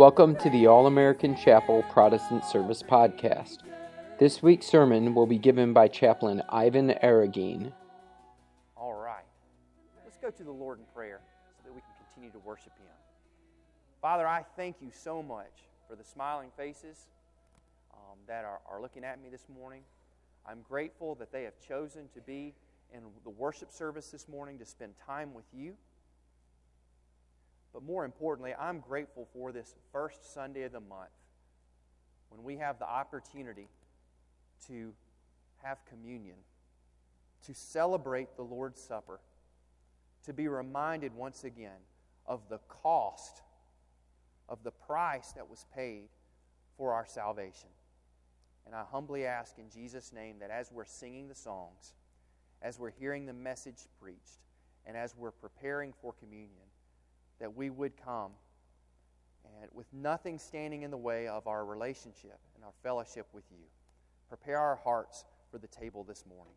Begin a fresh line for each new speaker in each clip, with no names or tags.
Welcome to the All American Chapel Protestant Service Podcast. This week's sermon will be given by Chaplain Ivan Arreguine.
All right. Let's go to the Lord in prayer so that we can continue to worship Him. Father, I thank you so much for the smiling faces um, that are, are looking at me this morning. I'm grateful that they have chosen to be in the worship service this morning to spend time with you. But more importantly, I'm grateful for this first Sunday of the month when we have the opportunity to have communion, to celebrate the Lord's Supper, to be reminded once again of the cost, of the price that was paid for our salvation. And I humbly ask in Jesus' name that as we're singing the songs, as we're hearing the message preached, and as we're preparing for communion, that we would come and with nothing standing in the way of our relationship and our fellowship with you. Prepare our hearts for the table this morning.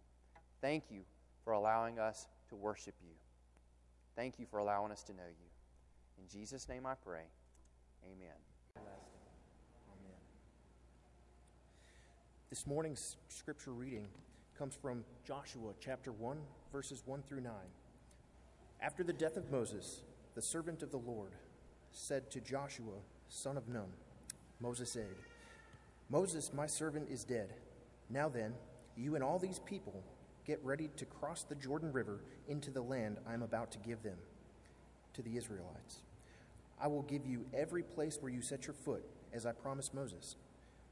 Thank you for allowing us to worship you. Thank you for allowing us to know you. In Jesus' name I pray. Amen.
Amen. This morning's scripture reading comes from Joshua chapter 1, verses 1 through 9. After the death of Moses, the servant of the Lord, said to Joshua, son of Nun, Moses' aide, Moses, my servant, is dead. Now then, you and all these people get ready to cross the Jordan River into the land I am about to give them, to the Israelites. I will give you every place where you set your foot, as I promised Moses.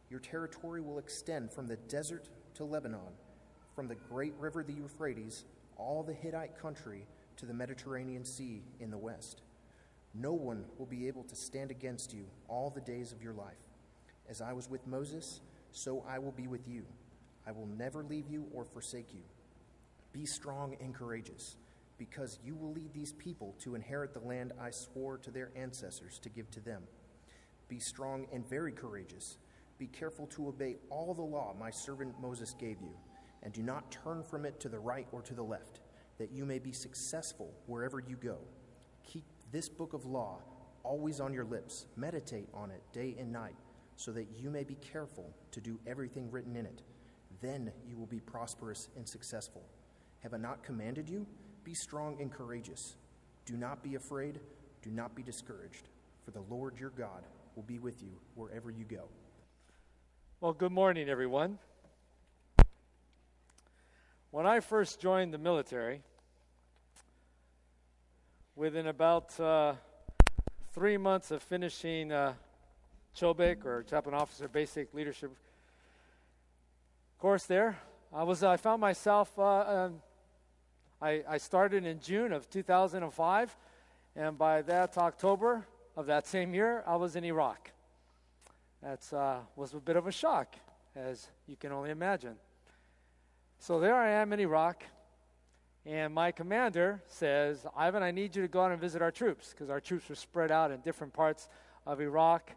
Your territory will extend from the desert to Lebanon, from the great river the Euphrates, all the Hittite country to the Mediterranean Sea in the west. No one will be able to stand against you all the days of your life. As I was with Moses, so I will be with you. I will never leave you or forsake you. Be strong and courageous, because you will lead these people to inherit the land I swore to their ancestors to give to them. Be strong and very courageous. Be careful to obey all the law my servant Moses gave you, and do not turn from it to the right or to the left that you may be successful wherever you go. Keep this book of law always on your lips, meditate on it day and night, so that you may be careful to do everything written in it. Then you will be prosperous and successful. Have I not commanded you? Be strong and courageous. Do not be afraid, do not be discouraged, for the Lord your God will be with you wherever you go.
Well, good morning, everyone. When I first joined the military, within about uh, three months of finishing uh, or Chaplain Officer Basic Leadership course there, I was I found myself. Uh, um, I, I started in June of 2005, and by that October of that same year, I was in Iraq. That uh, was a bit of a shock, as you can only imagine. So there I am in Iraq, and my commander says, Ivan, I need you to go out and visit our troops because our troops were spread out in different parts of Iraq.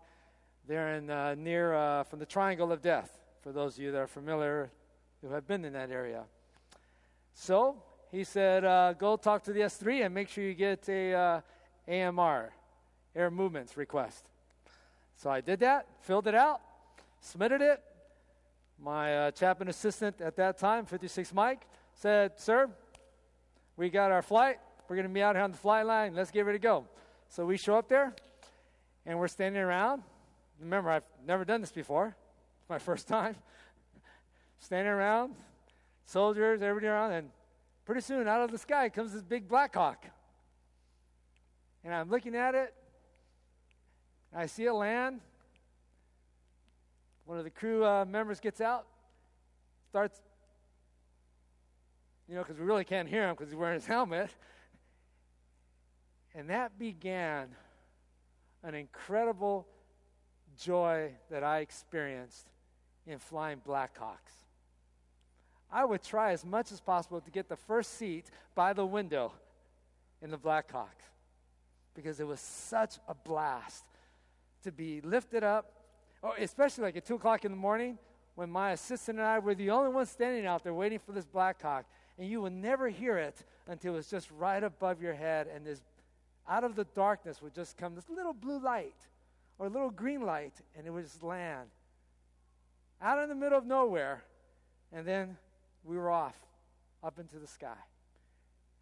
They're in, uh, near uh, from the Triangle of Death, for those of you that are familiar who have been in that area. So he said, uh, go talk to the S3 and make sure you get a uh, AMR, Air Movements request. So I did that, filled it out, submitted it. My uh, chaplain assistant at that time, 56 Mike, said, Sir, we got our flight. We're going to be out here on the flight line. Let's get ready to go. So we show up there, and we're standing around. Remember, I've never done this before. It's my first time. standing around, soldiers, everybody around, and pretty soon out of the sky comes this big Black Hawk. And I'm looking at it. I see it land. One of the crew uh, members gets out, starts you know, because we really can't hear him because he's wearing his helmet. And that began an incredible joy that I experienced in flying Blackhawks. I would try as much as possible to get the first seat by the window in the Blackhawks because it was such a blast to be lifted up, oh, especially like at 2 o'clock in the morning when my assistant and I were the only ones standing out there waiting for this Blackhawk and you will never hear it until it's just right above your head, and this out of the darkness would just come this little blue light or a little green light, and it would just land. Out in the middle of nowhere, and then we were off up into the sky.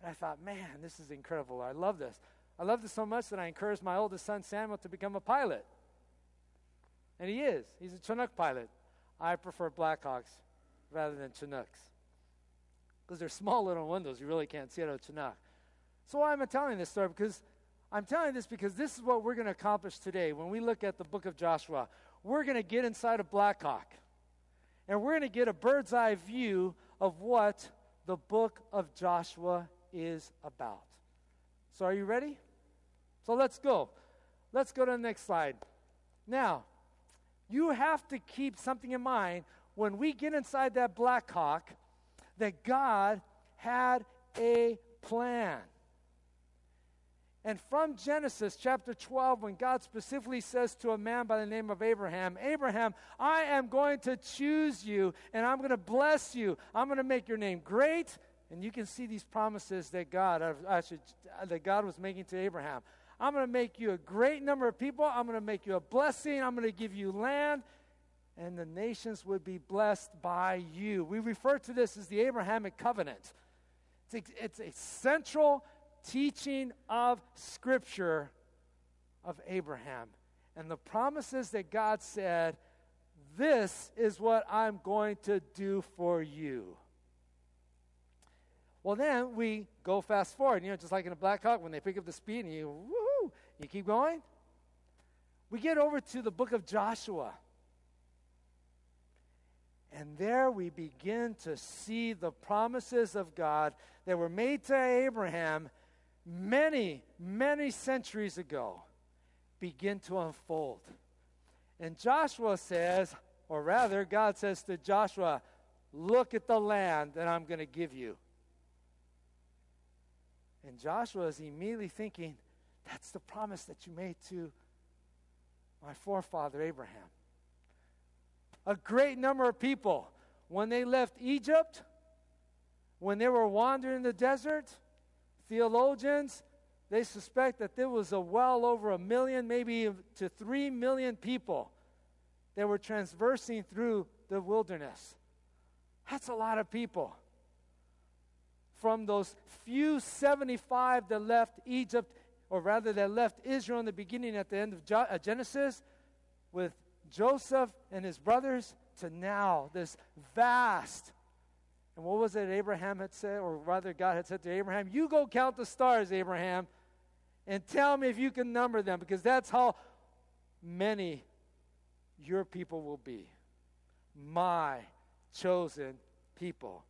And I thought, man, this is incredible. I love this. I love this so much that I encouraged my oldest son, Samuel, to become a pilot. And he is. He's a Chinook pilot. I prefer Blackhawks rather than Chinooks because they're small little windows. You really can't see out of a So why am I telling this story? Because I'm telling this because this is what we're going to accomplish today. When we look at the book of Joshua, we're going to get inside of Blackhawk. And we're going to get a bird's eye view of what the book of Joshua is about. So, are you ready? So, let's go. Let's go to the next slide. Now, you have to keep something in mind when we get inside that Blackhawk that God had a plan. And from Genesis chapter 12, when God specifically says to a man by the name of Abraham, Abraham, I am going to choose you and I'm going to bless you. I'm going to make your name great. And you can see these promises that God, uh, actually, uh, that God was making to Abraham. I'm going to make you a great number of people. I'm going to make you a blessing. I'm going to give you land. And the nations would be blessed by you. We refer to this as the Abrahamic covenant. It's a, it's a central teaching of Scripture of Abraham. And the promises that God said, This is what I'm going to do for you. Well, then we go fast forward. You know, just like in a Black Hawk, when they pick up the speed and you, woohoo, you keep going. We get over to the book of Joshua. And there we begin to see the promises of God that were made to Abraham many, many centuries ago begin to unfold. And Joshua says, or rather, God says to Joshua, Look at the land that I'm going to give you. And Joshua is immediately thinking, That's the promise that you made to my forefather Abraham. A great number of people, when they left Egypt, when they were wandering in the desert, theologians, they suspect that there was a well over a million, maybe to three million people that were transversing through the wilderness. That's a lot of people. From those few 75 that left Egypt, or rather that left Israel in the beginning at the end of uh, Genesis, with Joseph and his brothers, to now this vast and what was it Abraham had said, or rather God had said to Abraham? You go count the stars, Abraham, and tell me if you can number them, because that's how many your people will be. My chosen people.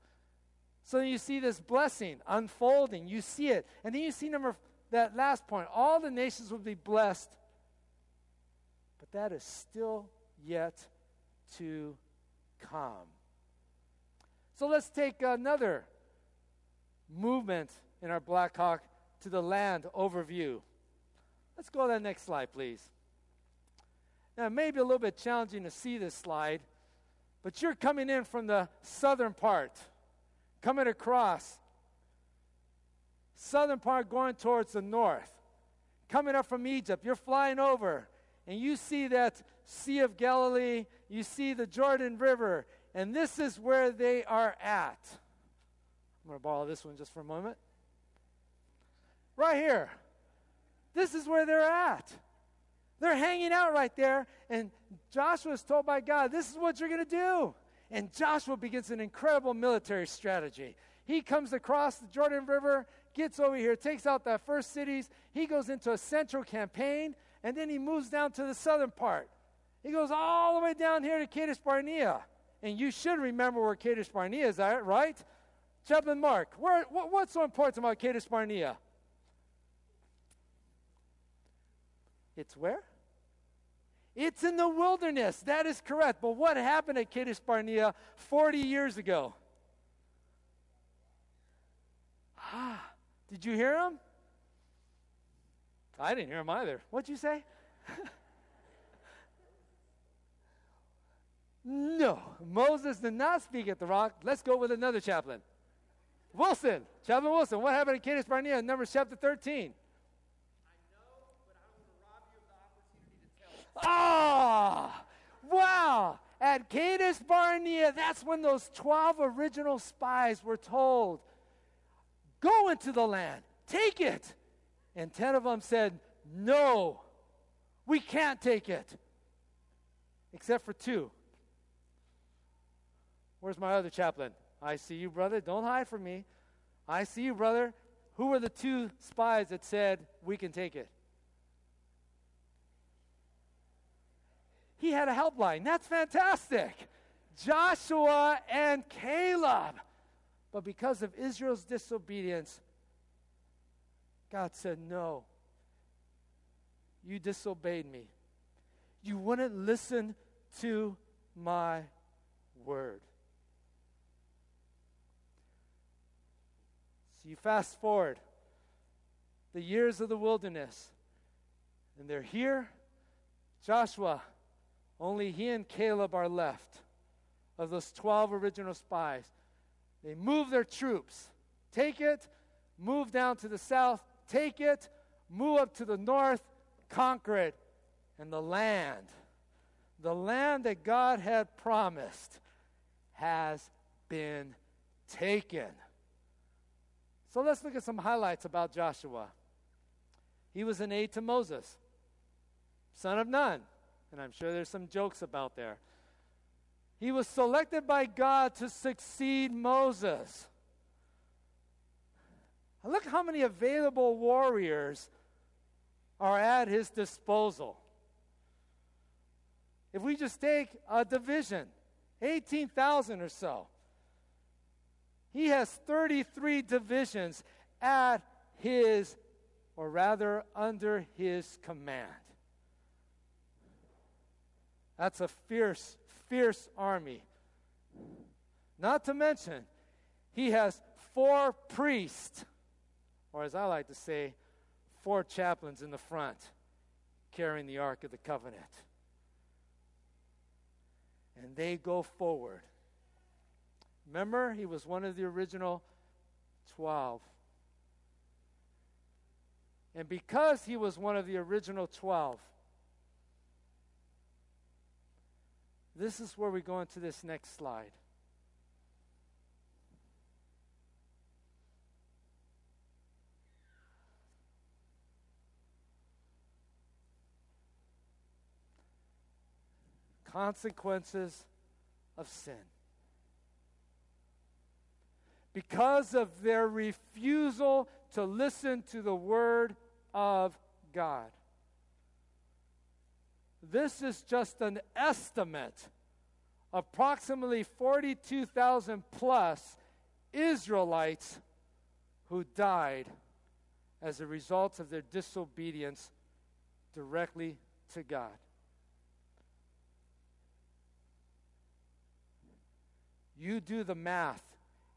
So you see this blessing unfolding. You see it. And then you see number that last point. All the nations will be blessed. That is still yet to come. So let's take another movement in our Black Hawk to the land overview. Let's go to the next slide, please. Now, it may be a little bit challenging to see this slide, but you're coming in from the southern part, coming across. Southern part going towards the north. Coming up from Egypt, you're flying over, and you see that Sea of Galilee, you see the Jordan River, and this is where they are at. I'm going to borrow this one just for a moment. Right here. This is where they're at. They're hanging out right there, and Joshua is told by God, This is what you're going to do. And Joshua begins an incredible military strategy. He comes across the Jordan River, gets over here, takes out the first cities. He goes into a central campaign, and then he moves down to the southern part. He goes all the way down here to Kadesh Barnea. And you should remember where Kadesh Barnea is right? Chaplain Mark, where, what, what's so important about Kadesh Barnea? It's where? It's in the wilderness. That is correct. But what happened at Kadesh Barnea 40 years ago? Ah, did you hear him? I didn't hear him either. What'd you say? No, Moses did not speak at the rock. Let's go with another chaplain. Wilson, Chaplain Wilson, what happened at Kadesh Barnea in Numbers chapter 13? Ah, wow. At Kadesh Barnea, that's when those 12 original spies were told, Go into the land, take it. And 10 of them said, No, we can't take it. Except for two. Where's my other chaplain? I see you, brother. Don't hide from me. I see you, brother. Who were the two spies that said, We can take it? He had a helpline. That's fantastic. Joshua and Caleb. But because of Israel's disobedience, God said, No. You disobeyed me. You wouldn't listen to my word. So you fast forward the years of the wilderness, and they're here. Joshua, only he and Caleb are left of those 12 original spies. They move their troops, take it, move down to the south, take it, move up to the north, conquer it, and the land, the land that God had promised, has been taken. So let's look at some highlights about Joshua. He was an aide to Moses, son of Nun, and I'm sure there's some jokes about there. He was selected by God to succeed Moses. Look how many available warriors are at his disposal. If we just take a division, 18,000 or so, he has 33 divisions at his, or rather, under his command. That's a fierce, fierce army. Not to mention, he has four priests, or as I like to say, four chaplains in the front carrying the Ark of the Covenant. And they go forward Remember, he was one of the original 12. And because he was one of the original 12, this is where we go into this next slide. Consequences of sin because of their refusal to listen to the word of God. This is just an estimate. Approximately 42,000 plus Israelites who died as a result of their disobedience directly to God. You do the math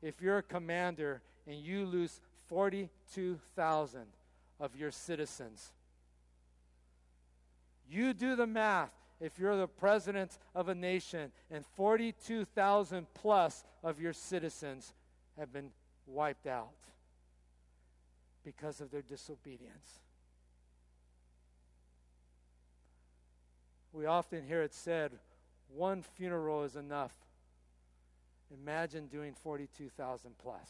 if you're a commander and you lose 42,000 of your citizens. You do the math if you're the president of a nation and 42,000 plus of your citizens have been wiped out because of their disobedience. We often hear it said, one funeral is enough. Imagine doing 42,000 plus.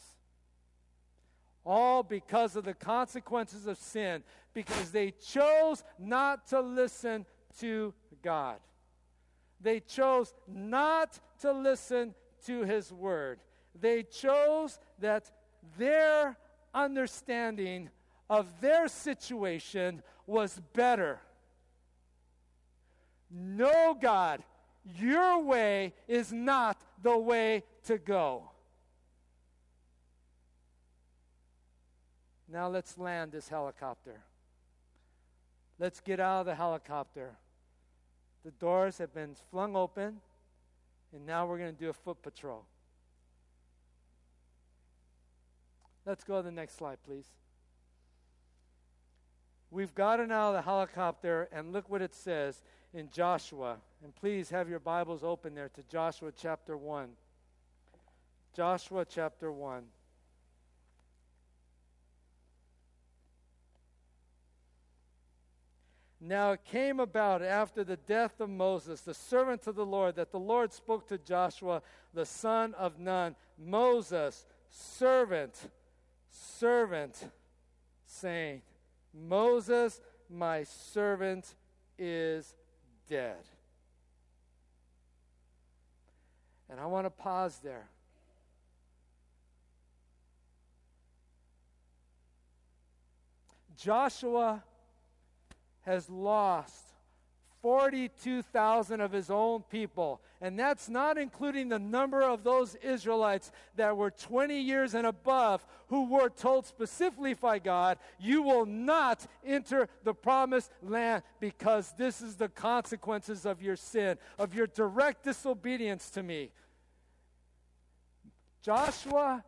All because of the consequences of sin, because they chose not to listen to God. They chose not to listen to His Word. They chose that their understanding of their situation was better. No, God, your way is not the way to go. Now let's land this helicopter. Let's get out of the helicopter. The doors have been flung open, and now we're going to do a foot patrol. Let's go to the next slide, please. We've gotten out of the helicopter, and look what it says in Joshua. And please have your Bibles open there to Joshua chapter 1. Joshua chapter 1. Now it came about after the death of Moses, the servant of the Lord, that the Lord spoke to Joshua, the son of Nun, Moses, servant, servant, saying, Moses, my servant, is dead. And I want to pause there. Joshua has lost 42,000 of his own people. And that's not including the number of those Israelites that were 20 years and above who were told specifically by God, You will not enter the promised land because this is the consequences of your sin, of your direct disobedience to me. Joshua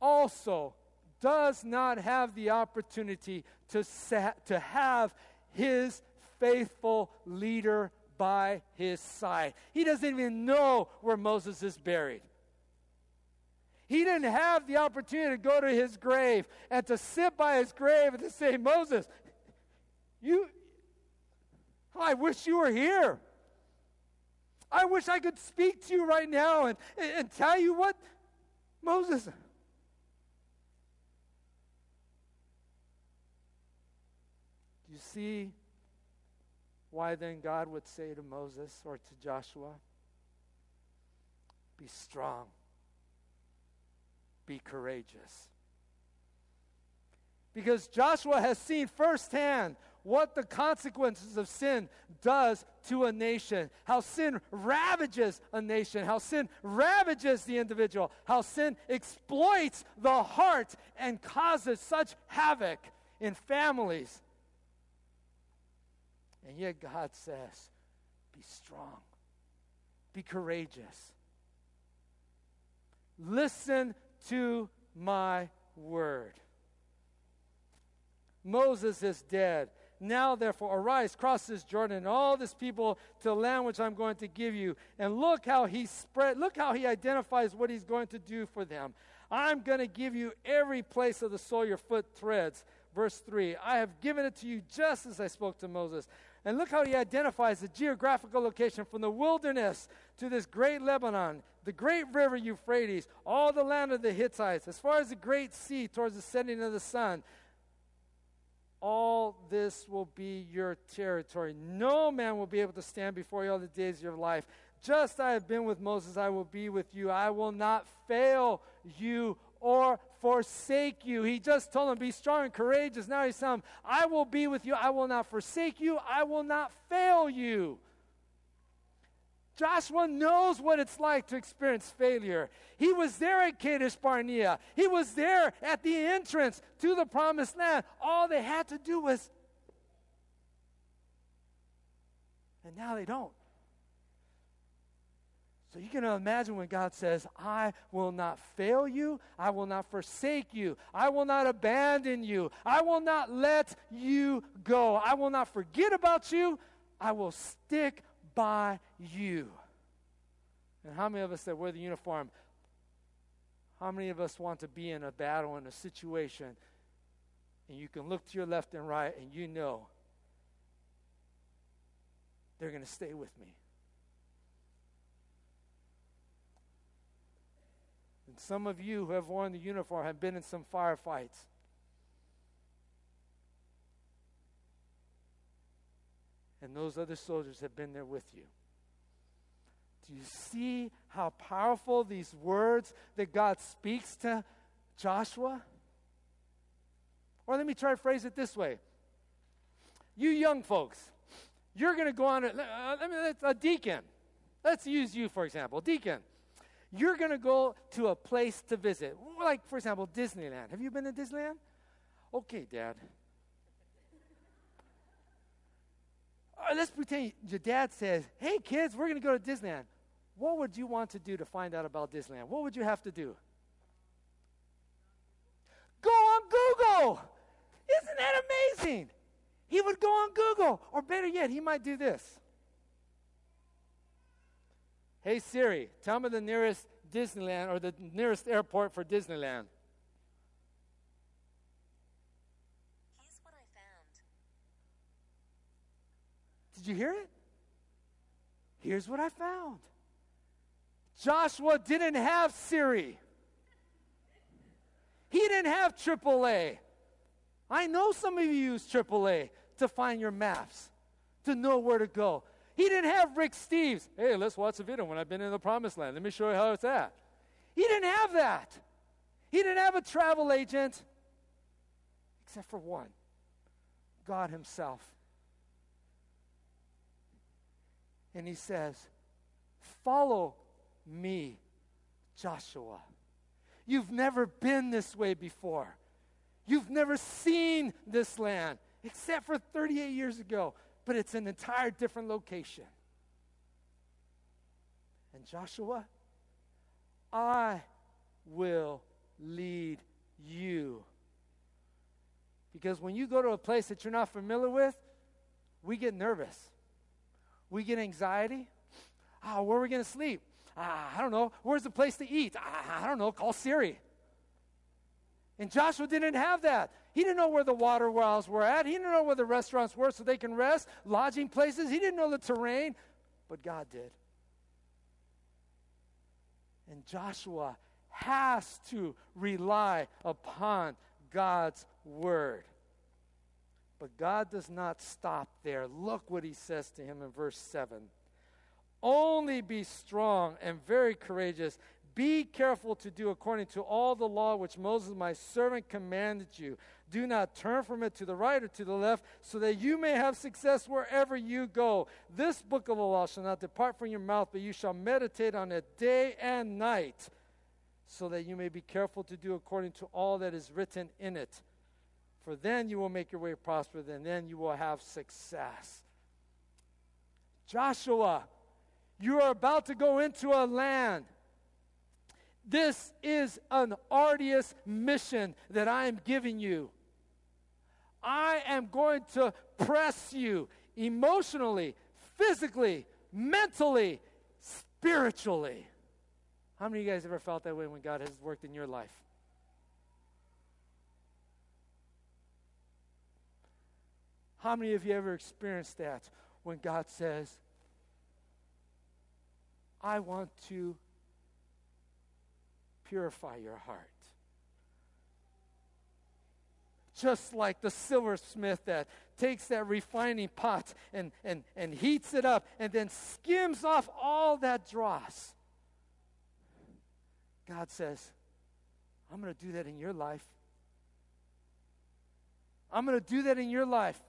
also does not have the opportunity to, sa- to have his faithful leader by his side. He doesn't even know where Moses is buried. He didn't have the opportunity to go to his grave and to sit by his grave and to say, Moses, you, I wish you were here. I wish I could speak to you right now and, and tell you what, Moses. Do you see why then God would say to Moses or to Joshua, Be strong, be courageous. Because Joshua has seen firsthand what the consequences of sin does to a nation, how sin ravages a nation, how sin ravages the individual, how sin exploits the heart and causes such havoc in families and yet God says, be strong, be courageous. Listen to my word. Moses is dead. Now, therefore, arise, cross this Jordan, and all this people to the land which I'm going to give you. And look how he spread, look how he identifies what he's going to do for them. I'm going to give you every place of the soil your foot treads. Verse 3 I have given it to you just as I spoke to Moses. And look how he identifies the geographical location from the wilderness to this great Lebanon, the great river Euphrates, all the land of the Hittites, as far as the great sea towards the setting of the sun. All this will be your territory. No man will be able to stand before you all the days of your life. Just I have been with Moses, I will be with you. I will not fail you or forsake you. He just told him, Be strong and courageous. Now he's telling I will be with you. I will not forsake you. I will not fail you. Joshua knows what it's like to experience failure. He was there at Kadesh Barnea. He was there at the entrance to the promised land. All they had to do was. And now they don't. So you can imagine when God says, I will not fail you, I will not forsake you, I will not abandon you, I will not let you go, I will not forget about you, I will stick by you. And how many of us that wear the uniform, how many of us want to be in a battle, in a situation, and you can look to your left and right and you know they're going to stay with me? And some of you who have worn the uniform have been in some firefights. And those other soldiers have been there with you. Do you see how powerful these words that God speaks to Joshua? Or let me try to phrase it this way. You young folks, you're going to go on a, uh, a deacon. Let's use you, for example. Deacon, you're going to go to a place to visit. Like, for example, Disneyland. Have you been to Disneyland? Okay, Dad. Right, let's pretend your dad says, Hey, kids, we're going to go to Disneyland. What would you want to do to find out about Disneyland? What would you have to do? Go on Google. Isn't that amazing? He would go on Google. Or better yet, he might do this. Hey Siri, tell me the nearest Disneyland or the nearest airport for Disneyland.
Here's what I found.
Did you hear it? Here's what I found Joshua didn't have Siri, he didn't have AAA. I know some of you use AAA to find your maps, to know where to go. He didn't have Rick Steves. Hey, let's watch a video when I've been in the promised land. Let me show you how it's at. He didn't have that. He didn't have a travel agent, except for one God Himself. And He says, Follow me, Joshua. You've never been this way before. You've never seen this land, except for 38 years ago, but it's an entire different location. And Joshua, I will lead you. Because when you go to a place that you're not familiar with, we get nervous. We get anxiety. Ah, oh, where are we going to sleep? Ah, I don't know. Where's the place to eat? Ah, I don't know. Call Siri. And Joshua didn't have that. He didn't know where the water wells were at. He didn't know where the restaurants were so they can rest, lodging places. He didn't know the terrain, but God did. And Joshua has to rely upon God's word. But God does not stop there. Look what he says to him in verse 7. Only be strong and very courageous. Be careful to do according to all the law which Moses, my servant, commanded you. Do not turn from it to the right or to the left, so that you may have success wherever you go. This book of the law shall not depart from your mouth, but you shall meditate on it day and night, so that you may be careful to do according to all that is written in it. For then you will make your way prosperous, and then you will have success. Joshua, you are about to go into a land this is an arduous mission that I am giving you. I am going to press you emotionally, physically, mentally, spiritually. How many of you guys ever felt that way when God has worked in your life? How many of you ever experienced that when God says, I want to purify your heart. Just like the silversmith that takes that refining pot and, and, and heats it up and then skims off all that dross. God says, I'm going to do that in your life. I'm going to do that in your life.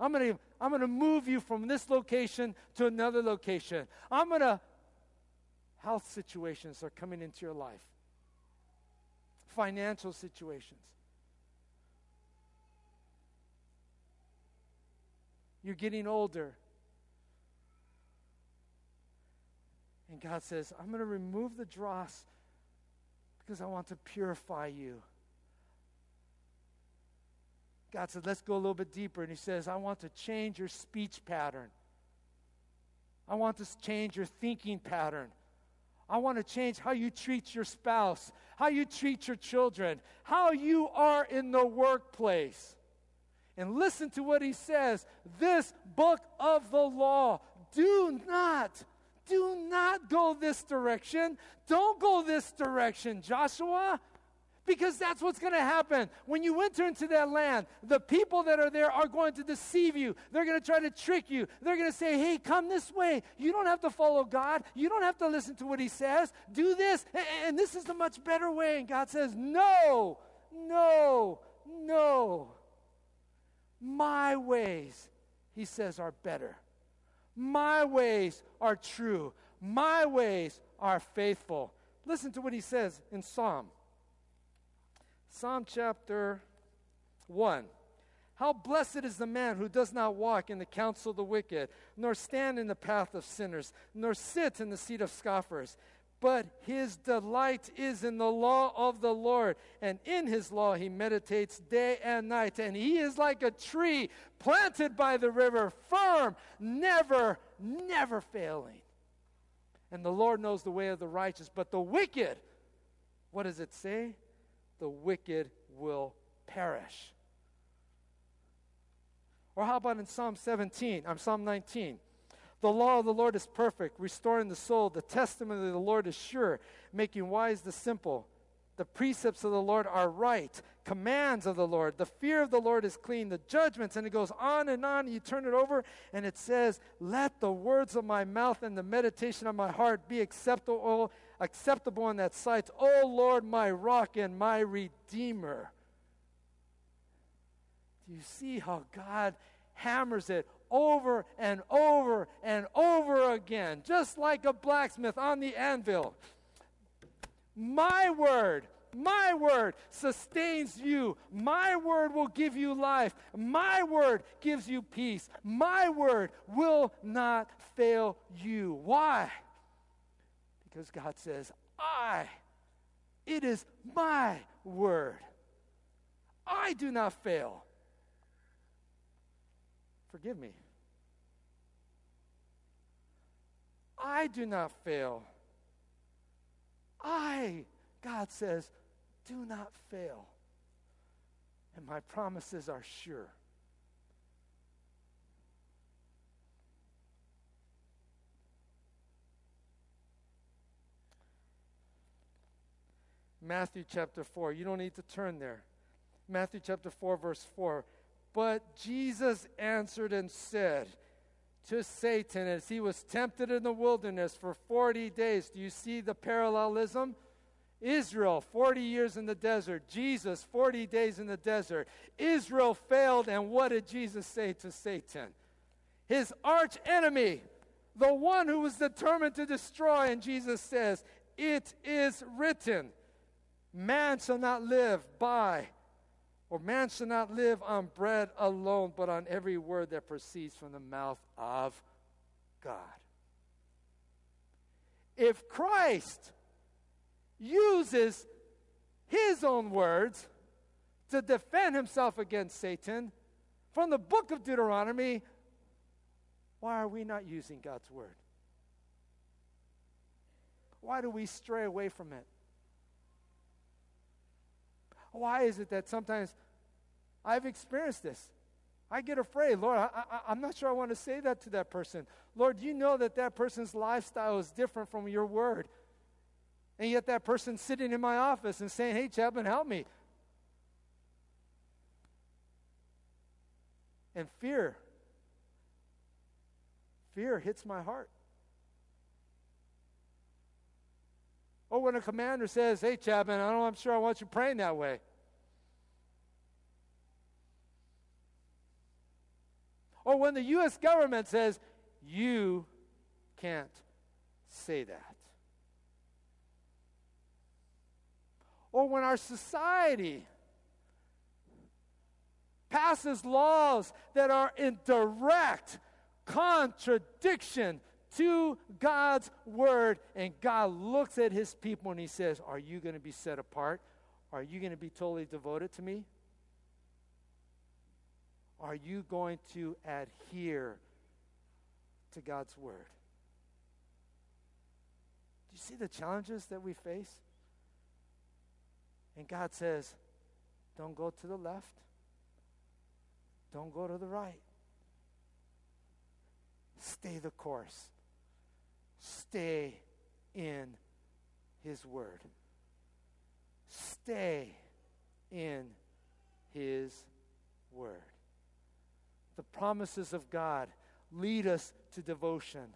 I'm going to I'm going to move you from this location to another location. I'm going to health situations are coming into your life financial situations. You're getting older. And God says, I'm going to remove the dross because I want to purify you. God said, let's go a little bit deeper. And He says, I want to change your speech pattern. I want to change your thinking pattern. I want to change how you treat your spouse, how you treat your children, how you are in the workplace. And listen to what he says this book of the law. Do not, do not go this direction. Don't go this direction, Joshua. Because that's what's going to happen. When you enter into that land, the people that are there are going to deceive you. They're going to try to trick you. They're going to say, hey, come this way. You don't have to follow God. You don't have to listen to what He says. Do this. And this is the much better way. And God says, no, no, no. My ways, He says, are better. My ways are true. My ways are faithful. Listen to what He says in Psalm Psalm chapter 1. How blessed is the man who does not walk in the counsel of the wicked, nor stand in the path of sinners, nor sit in the seat of scoffers. But his delight is in the law of the Lord, and in his law he meditates day and night. And he is like a tree planted by the river, firm, never, never failing. And the Lord knows the way of the righteous, but the wicked, what does it say? the wicked will perish. Or how about in Psalm 17, I'm Psalm 19? The law of the Lord is perfect, restoring the soul. The testimony of the Lord is sure, making wise the simple. The precepts of the Lord are right, commands of the Lord. The fear of the Lord is clean, the judgments, and it goes on and on. You turn it over, and it says, Let the words of my mouth and the meditation of my heart be acceptable, acceptable in that sight. O Lord, my rock and my redeemer. Do you see how God hammers it over and over and over again, just like a blacksmith on the anvil. My word, my word sustains you. My word will give you life. My word gives you peace. My word will not fail you. Why? Because God says, I, it is my word. I do not fail. Forgive me. I do not fail. I, God says, do not fail. And my promises are sure. Matthew chapter 4. You don't need to turn there. Matthew chapter 4, verse 4. But Jesus answered and said to Satan as he was tempted in the wilderness for 40 days. Do you see the parallelism? Israel, 40 years in the desert. Jesus, 40 days in the desert. Israel failed, and what did Jesus say to Satan? His arch enemy, the one who was determined to destroy. And Jesus says, It is written, man shall not live by or man shall not live on bread alone, but on every word that proceeds from the mouth of God. If Christ uses his own words to defend himself against Satan from the book of Deuteronomy, why are we not using God's word? Why do we stray away from it? Why is it that sometimes I've experienced this? I get afraid. Lord, I, am not sure I want to say that to that person. Lord, you know that that person's lifestyle is different from your word. And yet that person's sitting in my office and saying, hey, Chaplain, help me. And fear, fear hits my heart. Or when a commander says, hey, Chaplain, I don't, I'm sure I want you praying that way. Or when the U.S. government says, you can't say that. Or when our society passes laws that are in direct contradiction to God's word, and God looks at his people and he says, Are you going to be set apart? Are you going to be totally devoted to me? Are you going to adhere to God's word? Do you see the challenges that we face? And God says, don't go to the left, don't go to the right. Stay the course. Stay in His Word. Stay in His Word the promises of God lead us to devotion.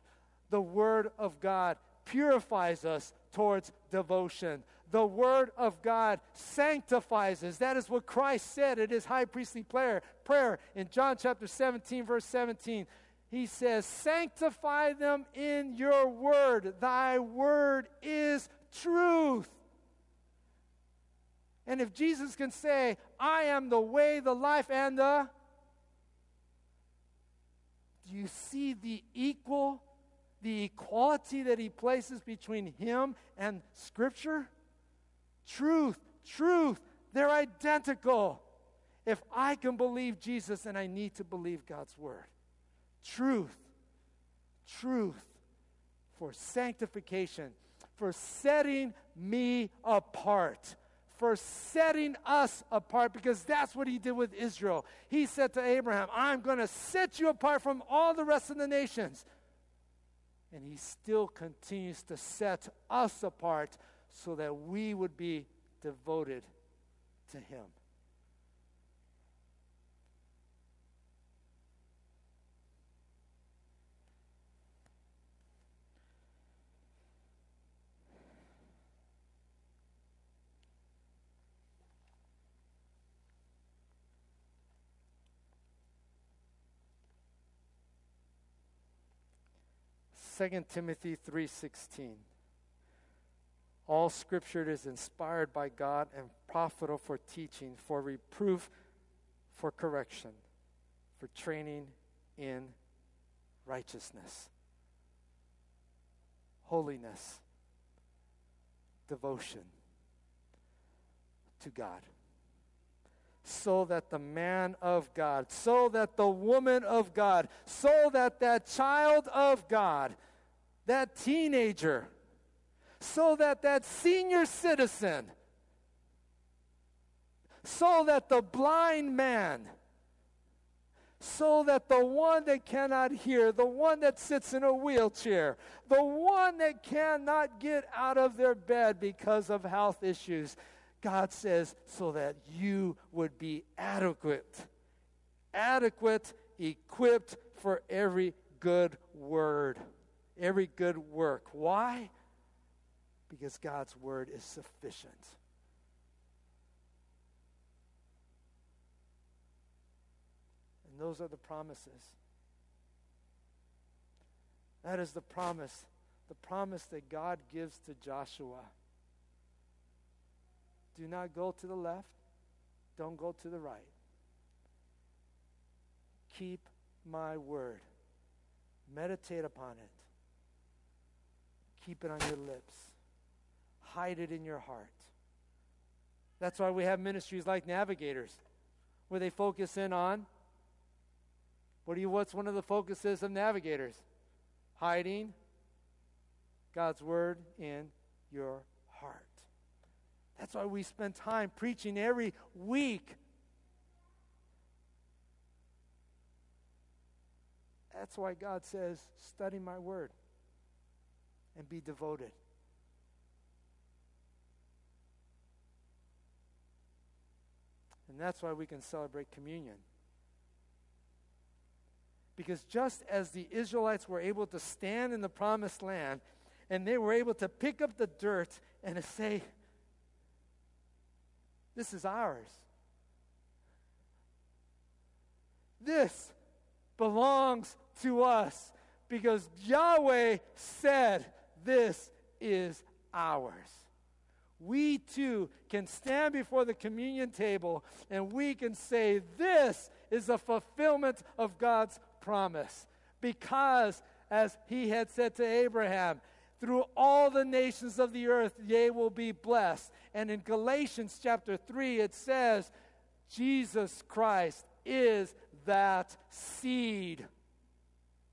The Word of God purifies us towards devotion. The Word of God sanctifies us. That is what Christ said at his high priestly prayer, prayer in John chapter 17, verse 17. He says, Sanctify them in your word. Thy word is truth. And if Jesus can say, I am the way, the life, and the do you see the equal, the equality that he places between him and Scripture? Truth, truth, they're identical. If I can believe Jesus, then I need to believe God's Word. Truth, truth for sanctification, for setting me apart for setting us apart because that's what he did with Israel. He said to Abraham, I'm going to set you apart from all the rest of the nations. And he still continues to set us apart so that we would be devoted to him. Second Timothy 3:16 all scripture is inspired by God and profitable for teaching, for reproof, for correction, for training in righteousness, holiness, devotion to God. So that the man of God, so that the woman of God, so that that child of God, that teenager, so that that senior citizen, so that the blind man, so that the one that cannot hear, the one that sits in a wheelchair, the one that cannot get out of their bed because of health issues, God says, so that you would be adequate, adequate, equipped for every good word, every good work. Why? because God's word is sufficient. And those are the promises. That is the promise, the promise that God gives to Joshua. Do not go to the left, don't go to the right. Keep my word, meditate upon it, keep it on your lips hide it in your heart. That's why we have ministries like Navigators, where they focus in on what do you what's one of the focuses of Navigators? Hiding God's word in your heart. That's why we spend time preaching every week. That's why God says, study my word and be devoted. And that's why we can celebrate communion. Because just as the Israelites were able to stand in the promised land and they were able to pick up the dirt and to say, This is ours. This belongs to us because Yahweh said, This is ours we too can stand before the communion table and we can say, This is a fulfillment of God's promise. Because, as he had said to Abraham, through all the nations of the earth they will be blessed. And in Galatians chapter 3, it says, Jesus Christ is that seed,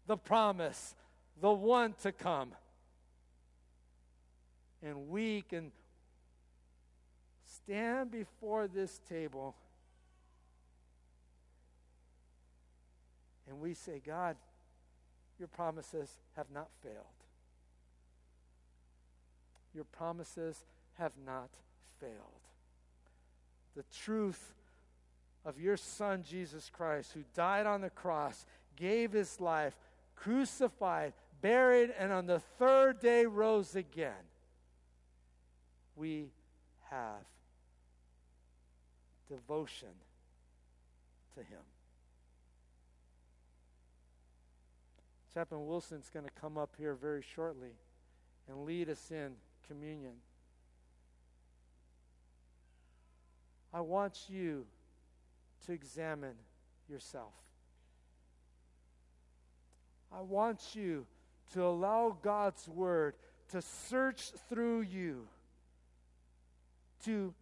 the promise, the one to come. And we can stand before this table and we say, God, your promises have not failed. Your promises have not failed. The truth of your Son, Jesus Christ, who died on the cross, gave his life, crucified, buried, and on the third day rose again. We have devotion to Him. Chaplain Wilson's going to come up here very shortly and lead us in communion. I want you to examine yourself. I want you to allow God's Word to search through you, to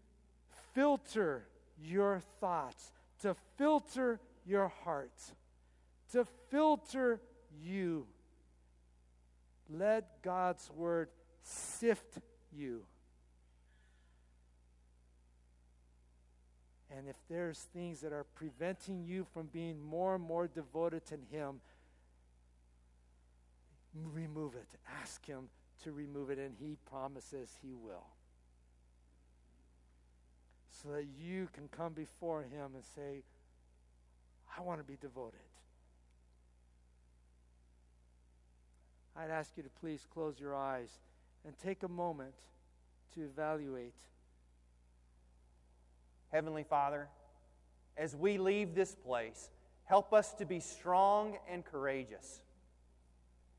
filter your thoughts, to filter your heart, to filter you. Let God's word sift you. And if there's things that are preventing you from being more and more devoted to Him, remove it. Ask Him to remove it, and He promises He will. So that you can come before Him and say, I want to be devoted. I'd ask you to please close your eyes and take a moment to evaluate.
Heavenly Father, as we leave this place, help us to be strong and courageous.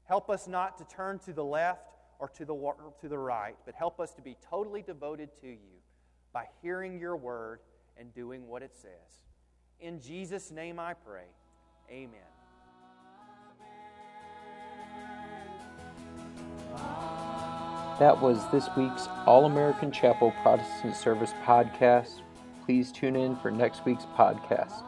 Help us not to turn to the left or to the, or to the right, but help us to be totally devoted to you by hearing your word and doing what it says. In Jesus' name I pray. Amen.
That was this week's All American Chapel Protestant Service podcast. Please tune in for next week's podcast.